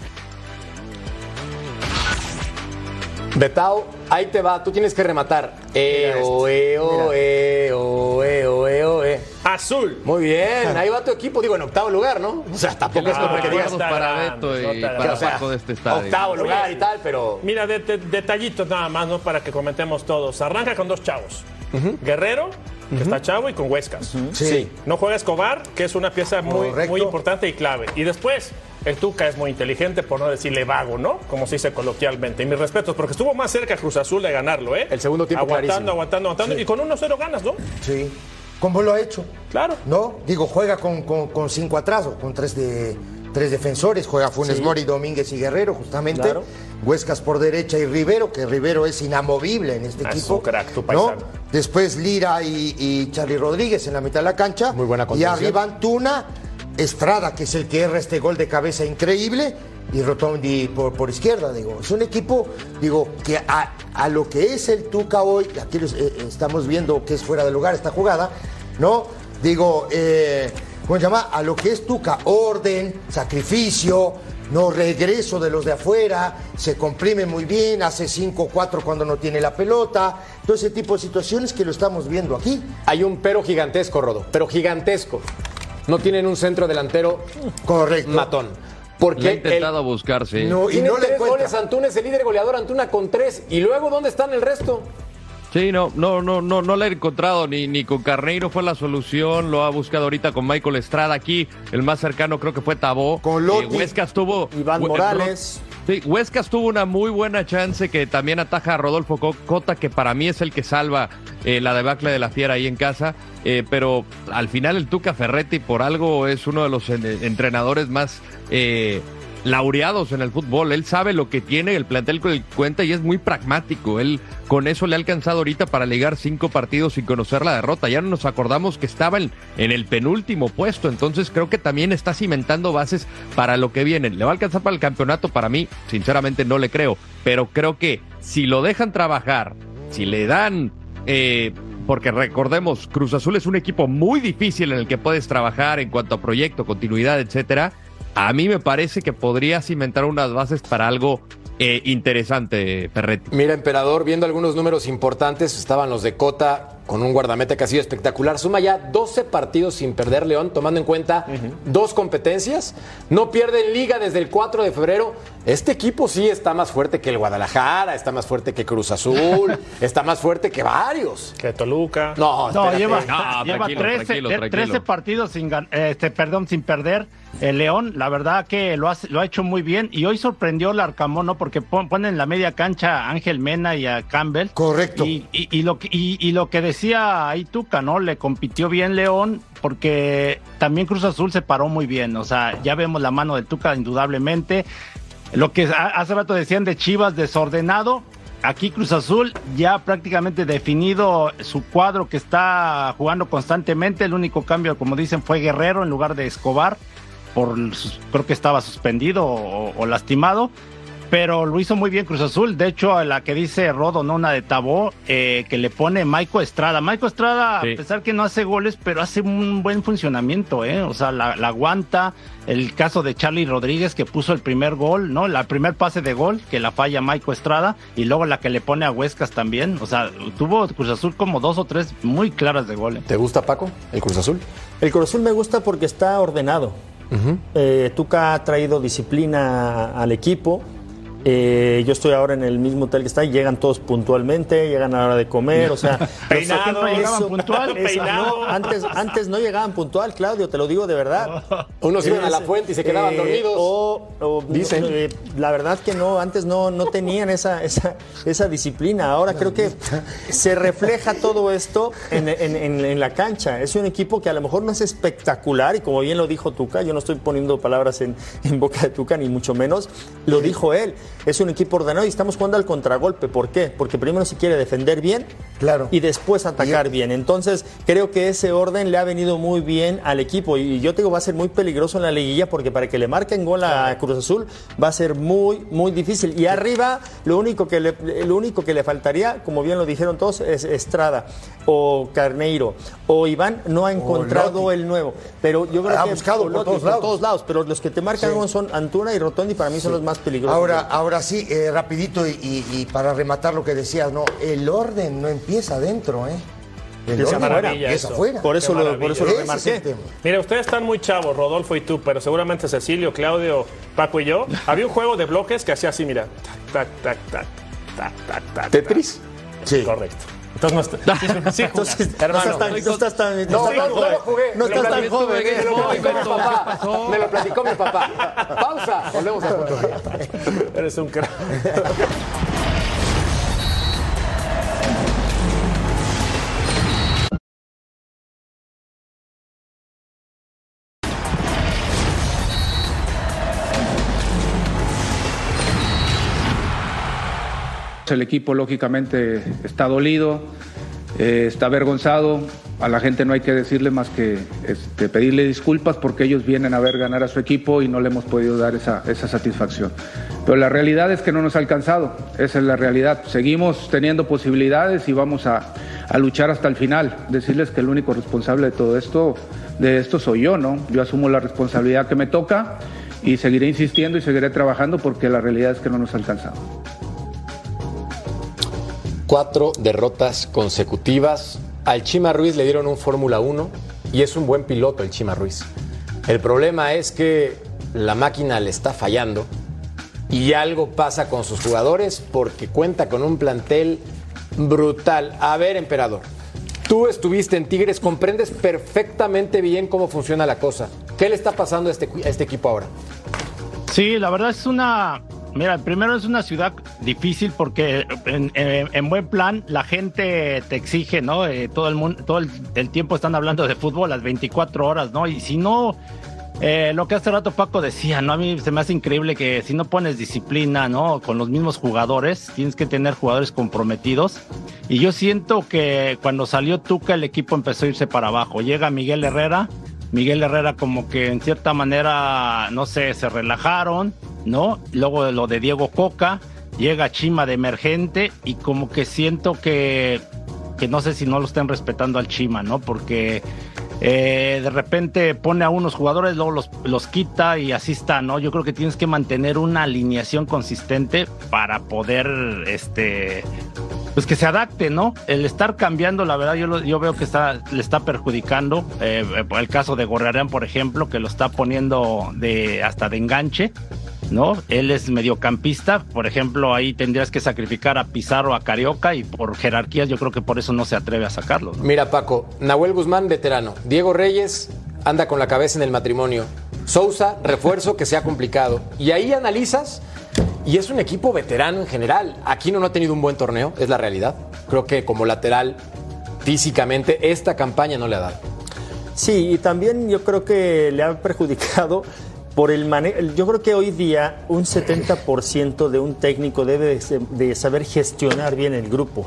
Betao, ahí te va, tú tienes que rematar. Eo, eo, eo, eo, eo, eo. Azul. Muy bien, ahí va tu equipo, digo, en octavo lugar, ¿no? O sea, tampoco es como que digas para Beto y para o sea, Paco de este estadio. octavo lugar y tal, pero Mira, de- de- detallitos nada más, ¿no? Para que comentemos todos. Arranca con dos chavos. Guerrero que está chavo, y con Huescas. Sí. No juega Escobar, que es una pieza muy, Correcto. muy importante y clave. Y después, el Tuca es muy inteligente, por no decirle vago, ¿no? Como se dice coloquialmente. Y mis respetos, porque estuvo más cerca Cruz Azul de ganarlo, ¿eh? El segundo tiempo Aguantando, clarísimo. aguantando, aguantando. Y con 1-0 ganas, ¿no? Sí. ¿Cómo lo ha hecho? Claro. ¿No? Digo, juega con, con- con cinco atrás o con tres, de, tres defensores. Juega Funes Mori, Domínguez y Guerrero, justamente. Claro. Huescas por derecha y Rivero, que Rivero es inamovible en este Ah, es equipo. un crack, tu ¿no? Después Lira y, y Charlie Rodríguez en la mitad de la cancha. Muy buena Y arriba Antuna, Estrada, que es el que erra este gol de cabeza increíble. Y Rotondi por, por izquierda, digo. Es un equipo, digo, que a, a lo que es el Tuca hoy, aquí eh, eh, estamos viendo que es fuera de lugar esta jugada, ¿no? Digo, eh, ¿cómo se llama? A lo que es Tuca, orden, sacrificio, no regreso de los de afuera, se comprime muy bien, hace 5-4 cuando no tiene la pelota, todo ese tipo de situaciones que lo estamos viendo aquí. Hay un pero gigantesco, Rodo, pero gigantesco. No tienen un centro delantero Correcto. matón. Le Porque ha intentado el- buscarse. No, y no le goles Antunes, el líder goleador Antuna con tres. ¿Y luego dónde están el resto? Sí, no, no, no, no, no le he encontrado ni, ni con Carneiro fue la solución, lo ha buscado ahorita con Michael Estrada aquí, el más cercano creo que fue Tabó. Con Lotti. Eh, Huescas tuvo... Iván Morales. Sí, Huescas tuvo una muy buena chance que también ataja a Rodolfo Co- Cota, que para mí es el que salva eh, la debacle de la fiera ahí en casa. eh, pero al final el Tuca Ferretti por algo es uno de los en- entrenadores más eh, laureados en el fútbol. Él sabe lo que tiene el plantel con el que cuenta y es muy pragmático. Él con eso le ha alcanzado ahorita para ligar cinco partidos sin conocer la derrota. Ya no nos acordamos que estaba en, el penúltimo puesto. Entonces creo que también está cimentando bases para lo que viene. ¿Le va a alcanzar para el campeonato? Para mí, sinceramente, no le creo. Pero creo que si lo dejan trabajar, si le dan... eh, porque recordemos, Cruz Azul es un equipo muy difícil en el que puedes trabajar en cuanto a proyecto, continuidad, etcétera. A mí me parece que podría cimentar unas bases para algo eh, interesante, Ferretti. Mira, Emperador, viendo algunos números importantes, estaban los de Cota con un guardameta que ha sido espectacular. Suma ya 12 partidos sin perder León, tomando en cuenta dos competencias. No pierde en liga desde el 4 de febrero. Este equipo sí está más fuerte que el Guadalajara, está más fuerte que Cruz Azul, *laughs* está más fuerte que varios. Que Toluca. No, No, lleva, No, lleva tranquilo, 13, tranquilo, eh, tranquilo. 13 partidos sin este, perdón, sin perder. El León, la verdad que lo, hace- lo ha hecho muy bien. Y hoy sorprendió el Arcamón, ¿no? Porque pon- ponen en la media cancha a Ángel Mena y a Campbell. Correcto. Y, y- y lo, que, y, y lo que decía ahí Tuca, ¿no? Le compitió bien León porque también Cruz Azul se paró muy bien. O sea, ya vemos la mano de Tuca indudablemente. Lo que hace rato decían de Chivas desordenado. Aquí Cruz Azul ya prácticamente definido su cuadro que está jugando constantemente. El único cambio, como dicen, fue Guerrero en lugar de Escobar. Por, creo que estaba suspendido o, o lastimado. Pero lo hizo muy bien Cruz Azul. De hecho, la que dice Rodo, no una de Tabó, eh, que le pone Maico Estrada. Maico Estrada, Sí. a pesar que no hace goles, pero hace un buen funcionamiento, ¿eh? O sea, la, la aguanta. El caso de Charlie Rodríguez, que puso el primer gol, ¿no? La primer pase de gol, que la falla Maico Estrada. Y luego la que le pone a Huescas también. O sea, tuvo Cruz Azul como dos o tres muy claras de gol. ¿eh? ¿Te gusta, Paco, el Cruz Azul? El Cruz Azul me gusta porque está ordenado. Eh, Tuca ha traído disciplina al equipo. Eh, yo estoy ahora en el mismo hotel que está y llegan todos puntualmente, llegan a la hora de comer, o sea, *laughs* eso- Llegaban eso- puntual. *laughs* eso- Peinados. no, antes, antes no llegaban puntual, Claudio, te lo digo de verdad. *laughs* Unos iban a la fuente y se quedaban eh, dormidos. O, o- Dicen. no, eh, la verdad que no, antes no, no tenían esa, esa, esa disciplina. Ahora creo que se refleja todo esto en, en- en- en la cancha. Es un equipo que a lo mejor no es espectacular y como bien lo dijo Tuca, yo no estoy poniendo palabras en, en boca de Tuca ni mucho menos, lo dijo él. Es un equipo ordenado y estamos jugando al contragolpe. ¿Por qué? Porque primero se quiere defender bien Claro. y después atacar bien. Entonces, creo que ese orden le ha venido muy bien al equipo. Y yo te digo, va a ser muy peligroso en la liguilla porque para que le marquen gol a Cruz Azul va a ser muy, muy difícil. Y arriba, lo único que le, lo único que le faltaría, como bien lo dijeron todos, es Estrada o Carneiro o Iván no ha encontrado el nuevo. Pero yo creo Ha que buscado por Lotti, todos lados. Pero los que te marcan Sí. gol son Antuna y Rotondi, para mí son los más peligrosos. Ahora, ahora sí, eh, rapidito y, y- y para rematar lo que decías, no, el orden no empieza adentro, ¿eh? El Empieza orden empieza Eso. afuera. por eso, Qué lo, por eso lo es remarqué. tema. Mira, ustedes están muy chavos, Rodolfo y tú, pero seguramente Cecilio, Claudio, Paco y yo. *laughs* Había un juego de bloques que hacía así, mira. Tac, tac, tac, tac, tac, tac. tac, ¿Tetris? Sí. Correcto. Entonces no está. *laughs* Sí, sí, Entonces, no estás tan, no estás tan, no estás No, no, lo jugué. No estás tan joven. Me lo platicó mi papá. Me lo platicó mi papá. Pausa. Volvemos a punto. Eres un crack. El equipo lógicamente está dolido, eh, está avergonzado. A la gente no hay que decirle más que este, pedirle disculpas porque ellos vienen a ver ganar a su equipo y no le hemos podido dar esa, satisfacción. Pero la realidad es que no nos ha alcanzado, esa es la realidad. Seguimos teniendo posibilidades y vamos a, a luchar hasta el final. Decirles que el único responsable de todo esto, de esto soy yo, ¿no? Yo asumo la responsabilidad que me toca y seguiré insistiendo y seguiré trabajando porque la realidad es que no nos ha alcanzado. Cuatro derrotas consecutivas. Al Chima Ruiz le dieron un Fórmula 1 y es un buen piloto el Chima Ruiz. El problema es que la máquina le está fallando y algo pasa con sus jugadores porque cuenta con un plantel brutal. A ver, emperador, tú estuviste en Tigres, comprendes perfectamente bien cómo funciona la cosa. ¿Qué le está pasando a este, a este equipo ahora? Sí, la verdad es una. Mira, primero es una ciudad difícil porque en, en- en buen plan la gente te exige, ¿no? Eh, todo el mundo, todo el, el tiempo están hablando de fútbol las 24 horas, ¿no? Y si no, eh, lo que hace rato Paco decía, ¿no? A mí se me hace increíble que si no pones disciplina, ¿no? Con los mismos jugadores, tienes que tener jugadores comprometidos. Y yo siento que cuando salió Tuca el equipo empezó a irse para abajo. Llega Miguel Herrera. Miguel Herrera como que en cierta manera, no sé, se relajaron, ¿no? Luego lo de Diego Coca, llega Chima de emergente y como que siento que, que no sé si no lo están respetando al Chima, ¿no? Porque eh, de repente pone a unos jugadores, luego los, los quita y así está, ¿no? Yo creo que tienes que mantener una alineación consistente para poder, este, pues que se adapte, ¿no? El estar cambiando, la verdad, yo, lo- veo que está, le está perjudicando. Eh, eh, el caso de Gorrarán, por ejemplo, que lo está poniendo de hasta de enganche, ¿no? Él es mediocampista, por ejemplo, ahí tendrías que sacrificar a Pizarro, a Carioca, y por jerarquías yo creo que por eso no se atreve a sacarlo. Mira, Paco, Nahuel Guzmán, veterano. Diego Reyes anda con la cabeza en el matrimonio. Sousa, refuerzo que se ha complicado. Y ahí analizas, y es un equipo veterano en general. Aquino no ha tenido un buen torneo, es la realidad. Creo que como lateral, físicamente, esta campaña no le ha dado. Sí, y también yo creo que le ha perjudicado por el manejo. Yo creo que hoy día un 70% de un técnico debe de, saber gestionar bien el grupo.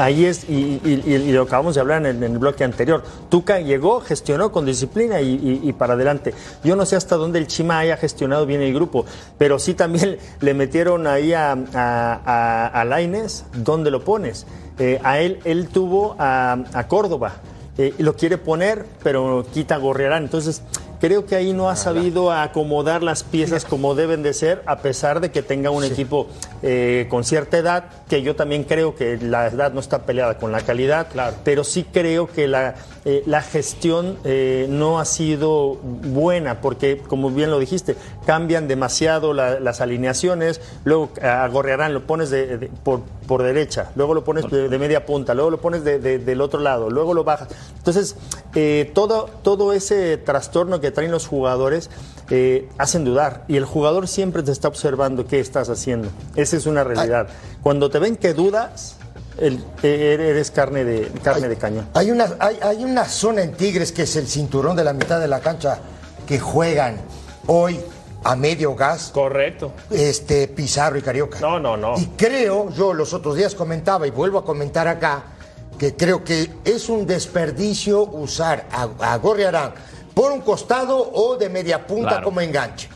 Ahí es, y, y- y- y lo acabamos de hablar en el, bloque anterior. Tuca llegó, gestionó con disciplina y, para adelante. Yo no sé hasta dónde el Chima haya gestionado bien el grupo, pero sí también *laughs* le metieron ahí a, a, a, Lainez, ¿dónde lo pones? Eh, a él, él tuvo a, a Córdoba eh, lo quiere poner, pero quita Gorriarán. Entonces, creo que ahí no ha sabido acomodar las piezas como deben de ser, a pesar de que tenga un equipo eh, con cierta edad, que yo también creo que la edad no está peleada con la calidad, pero sí creo que la, eh, la gestión eh, no ha sido buena, porque como bien lo dijiste, cambian demasiado la- las alineaciones, luego a Gorriarán lo pones de- de- por, por derecha, luego lo pones de, de media punta, luego lo pones de- de- del otro lado, luego lo bajas. Entonces, eh, todo, todo ese trastorno que traen los jugadores eh, hacen dudar y el jugador siempre te está observando qué estás haciendo. Esa es una realidad. Cuando te ven que dudas, el- eh, eres carne de, carne de cañón. Hay una, hay, hay una zona en Tigres que es el cinturón de la mitad de la cancha que juegan hoy a medio gas. Correcto. Este, Pizarro y Carioca. No, no, no. Y creo, yo los otros días comentaba y vuelvo a comentar acá, que creo que es un desperdicio usar a, a Gorriarán por un costado o de media punta Claro. como enganche,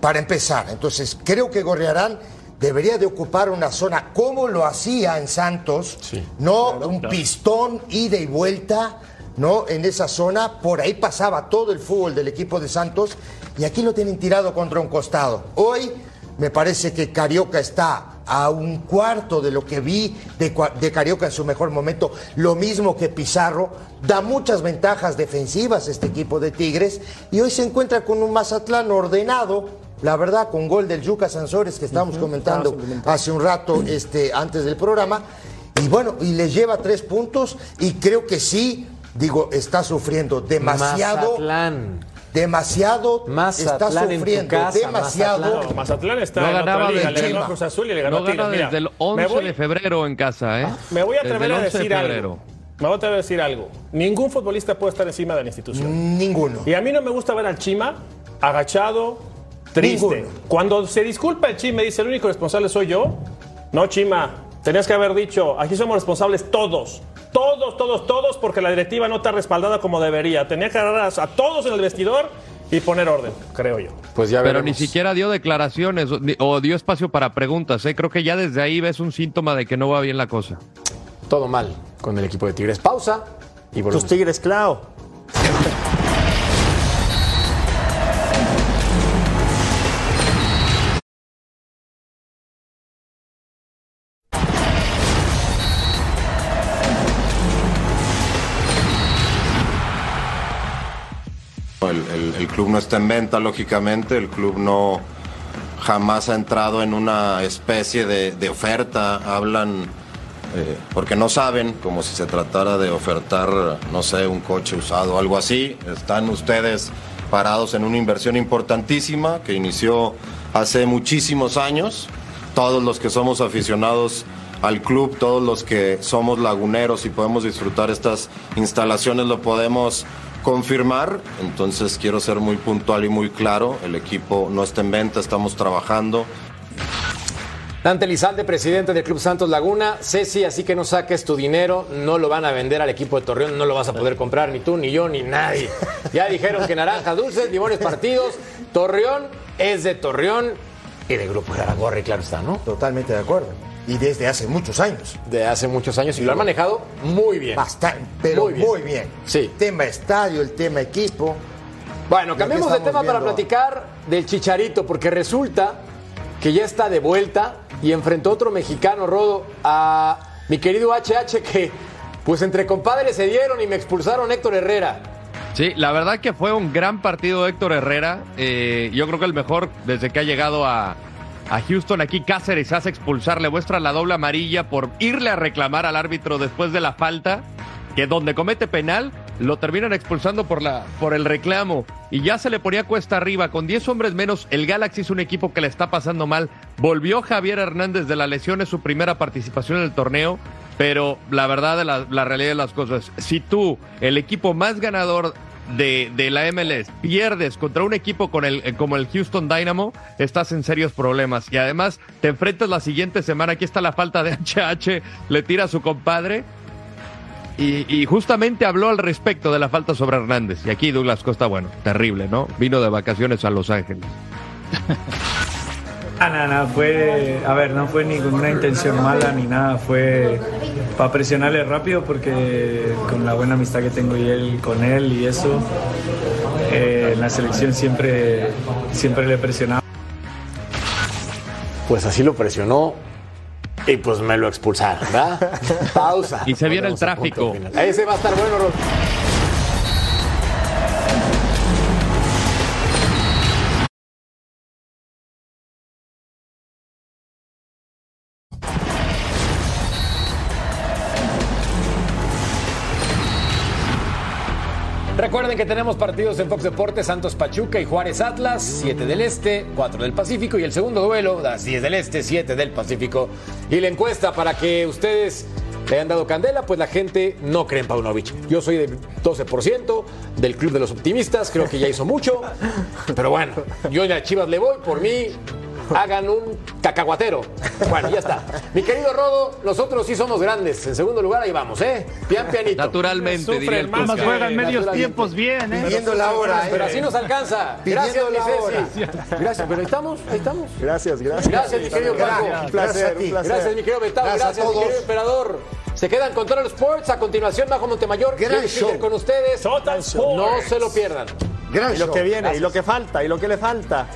para empezar. Entonces, creo que Gorriarán debería de ocupar una zona como lo hacía en Santos, no un pistón ida y vuelta, ¿no? En esa zona, por ahí pasaba todo el fútbol del equipo de Santos y aquí lo tienen tirado contra un costado. Hoy me parece que Carioca está a un cuarto de lo que vi de, de Carioca en su mejor momento, lo mismo que Pizarro, da muchas ventajas defensivas este equipo de Tigres y hoy se encuentra con un Mazatlán ordenado, la verdad, con gol del Yuca Sansores que estábamos comentando hace un rato este, antes del programa. Y bueno, y le lleva tres puntos y creo que sí, digo, está sufriendo demasiado. Mazatlán. Demasiado Mazatlán está en sufriendo, casa, demasiado. Mazatlán. No, Mazatlán está No en otra ganaba liga, desde le ganó a Cruz Azul y le ganó No gana Mira, desde el me 11 voy- de febrero en casa, ¿eh? Me voy a Desde atrever el a 11 de decir febrero. algo. Me voy a atrever a decir algo. Ningún futbolista puede estar encima de la institución. Ninguno. Y a mí no me gusta ver al Chima agachado, triste. Ninguno. Cuando se disculpa el Chima y dice el único responsable soy yo, no Chima, tenías que haber dicho, aquí somos responsables todos. Todos, todos, todos, porque la directiva no está respaldada como debería. Tenía que agarrar a todos en el vestidor y poner orden, creo yo. Pues ya Pero ni siquiera dio declaraciones o dio espacio para preguntas. ¿eh? Creo que ya desde ahí ves un síntoma de que no va bien la cosa. Todo mal con el equipo de Tigres. Pausa y volvemos. Tus Tigres, Clau. El, club no está en venta, lógicamente, el club no jamás ha entrado en una especie de, de oferta, hablan eh, porque no saben, como si se tratara de ofertar, no sé, un coche usado o algo así. Están ustedes parados en una inversión importantísima que inició hace muchísimos años. Todos los que somos aficionados al club, todos los que somos laguneros y podemos disfrutar estas instalaciones, lo podemos confirmar. Entonces quiero ser muy puntual y muy claro. El equipo no está en venta, estamos trabajando. Dante Lizalde, presidente del Club Santos Laguna. Ceci, así que no saques tu dinero, no lo van a vender al equipo de Torreón, no lo vas a poder comprar ni tú, ni yo, ni nadie. Ya dijeron que naranja dulces, limones partidos. Torreón es de Torreón y de Grupo Jaragorri, claro está, ¿no? Totalmente de acuerdo. Y desde hace muchos años. De hace muchos años y lo han manejado muy bien. Bastante, pero Muy muy bien. bien. Sí. El tema estadio, el tema equipo. Bueno, cambiemos de tema para viendo. platicar del Chicharito, porque resulta que ya está de vuelta y enfrentó otro mexicano, Rodo, a mi querido HH, que pues entre compadres se dieron y me expulsaron Héctor Herrera. Sí, la verdad que fue un gran partido Héctor Herrera. Eh, yo creo que el mejor desde que ha llegado a, a Houston. Aquí Cáceres hace expulsar, le muestra la doble amarilla por irle a reclamar al árbitro después de la falta, que donde comete penal lo terminan expulsando por, la, por el reclamo. Y ya se le ponía cuesta arriba. Con 10 hombres menos, el Galaxy es un equipo que le está pasando mal. Volvió Javier Hernández de la lesión, es su primera participación en el torneo. Pero la verdad la, la realidad de las cosas, si tú, el equipo más ganador de, de la MLS, pierdes contra un equipo con el, eh, como el Houston Dynamo, estás en serios problemas. Y además te enfrentas la siguiente semana, aquí está la falta de *laughs* HH, le tira a su compadre. Y, y justamente habló al respecto de la falta sobre Hernández. Y aquí Douglas Costa, bueno, terrible, ¿no? Vino de vacaciones a Los Ángeles. *laughs* Ah, nada, nada, fue, a ver, no fue ni con una intención mala ni nada, fue para presionarle rápido porque con la buena amistad que tengo y él, con él y eso, eh, en la selección siempre, siempre le presionaba. Pues así lo presionó y pues me lo expulsaron, ¿verdad? *laughs* Pausa. Y se viene el tráfico. Ese va a estar bueno, Rodo. Que tenemos partidos en Fox Deportes, Santos Pachuca y Juárez Atlas, 7 del Este, 4 del Pacífico y el segundo duelo, las 10 del Este, 7 del Pacífico. Y la encuesta para que ustedes le hayan dado candela, pues la gente no cree en Paunovic. Yo soy del 12% del Club de los Optimistas, creo que ya hizo mucho, pero bueno, yo a Chivas le voy, por mí hagan un cacahuatero. Bueno, ya está. Mi querido Rodo, nosotros sí somos grandes. En segundo lugar, ahí vamos, ¿eh? Pian pianito. Naturalmente, Sufre diría el más juegan medios tiempos bien, ¿eh? Pidiendo la hora, ¿eh? Pero así nos alcanza. Gracias, la. Gracias, pero ahí estamos, ahí estamos. Gracias, gracias. Gracias, mi querido Paco. Gracias. Un placer, un placer. Gracias, mi querido Betao. Gracias a Gracias, mi todos. querido emperador. Se quedan con Total Sports. A continuación, Bajo Montemayor. Gran show. con ustedes. Total Sports. No se lo pierdan. Gran Y lo show. que viene, y Gracias. lo que falta, y lo que le falta.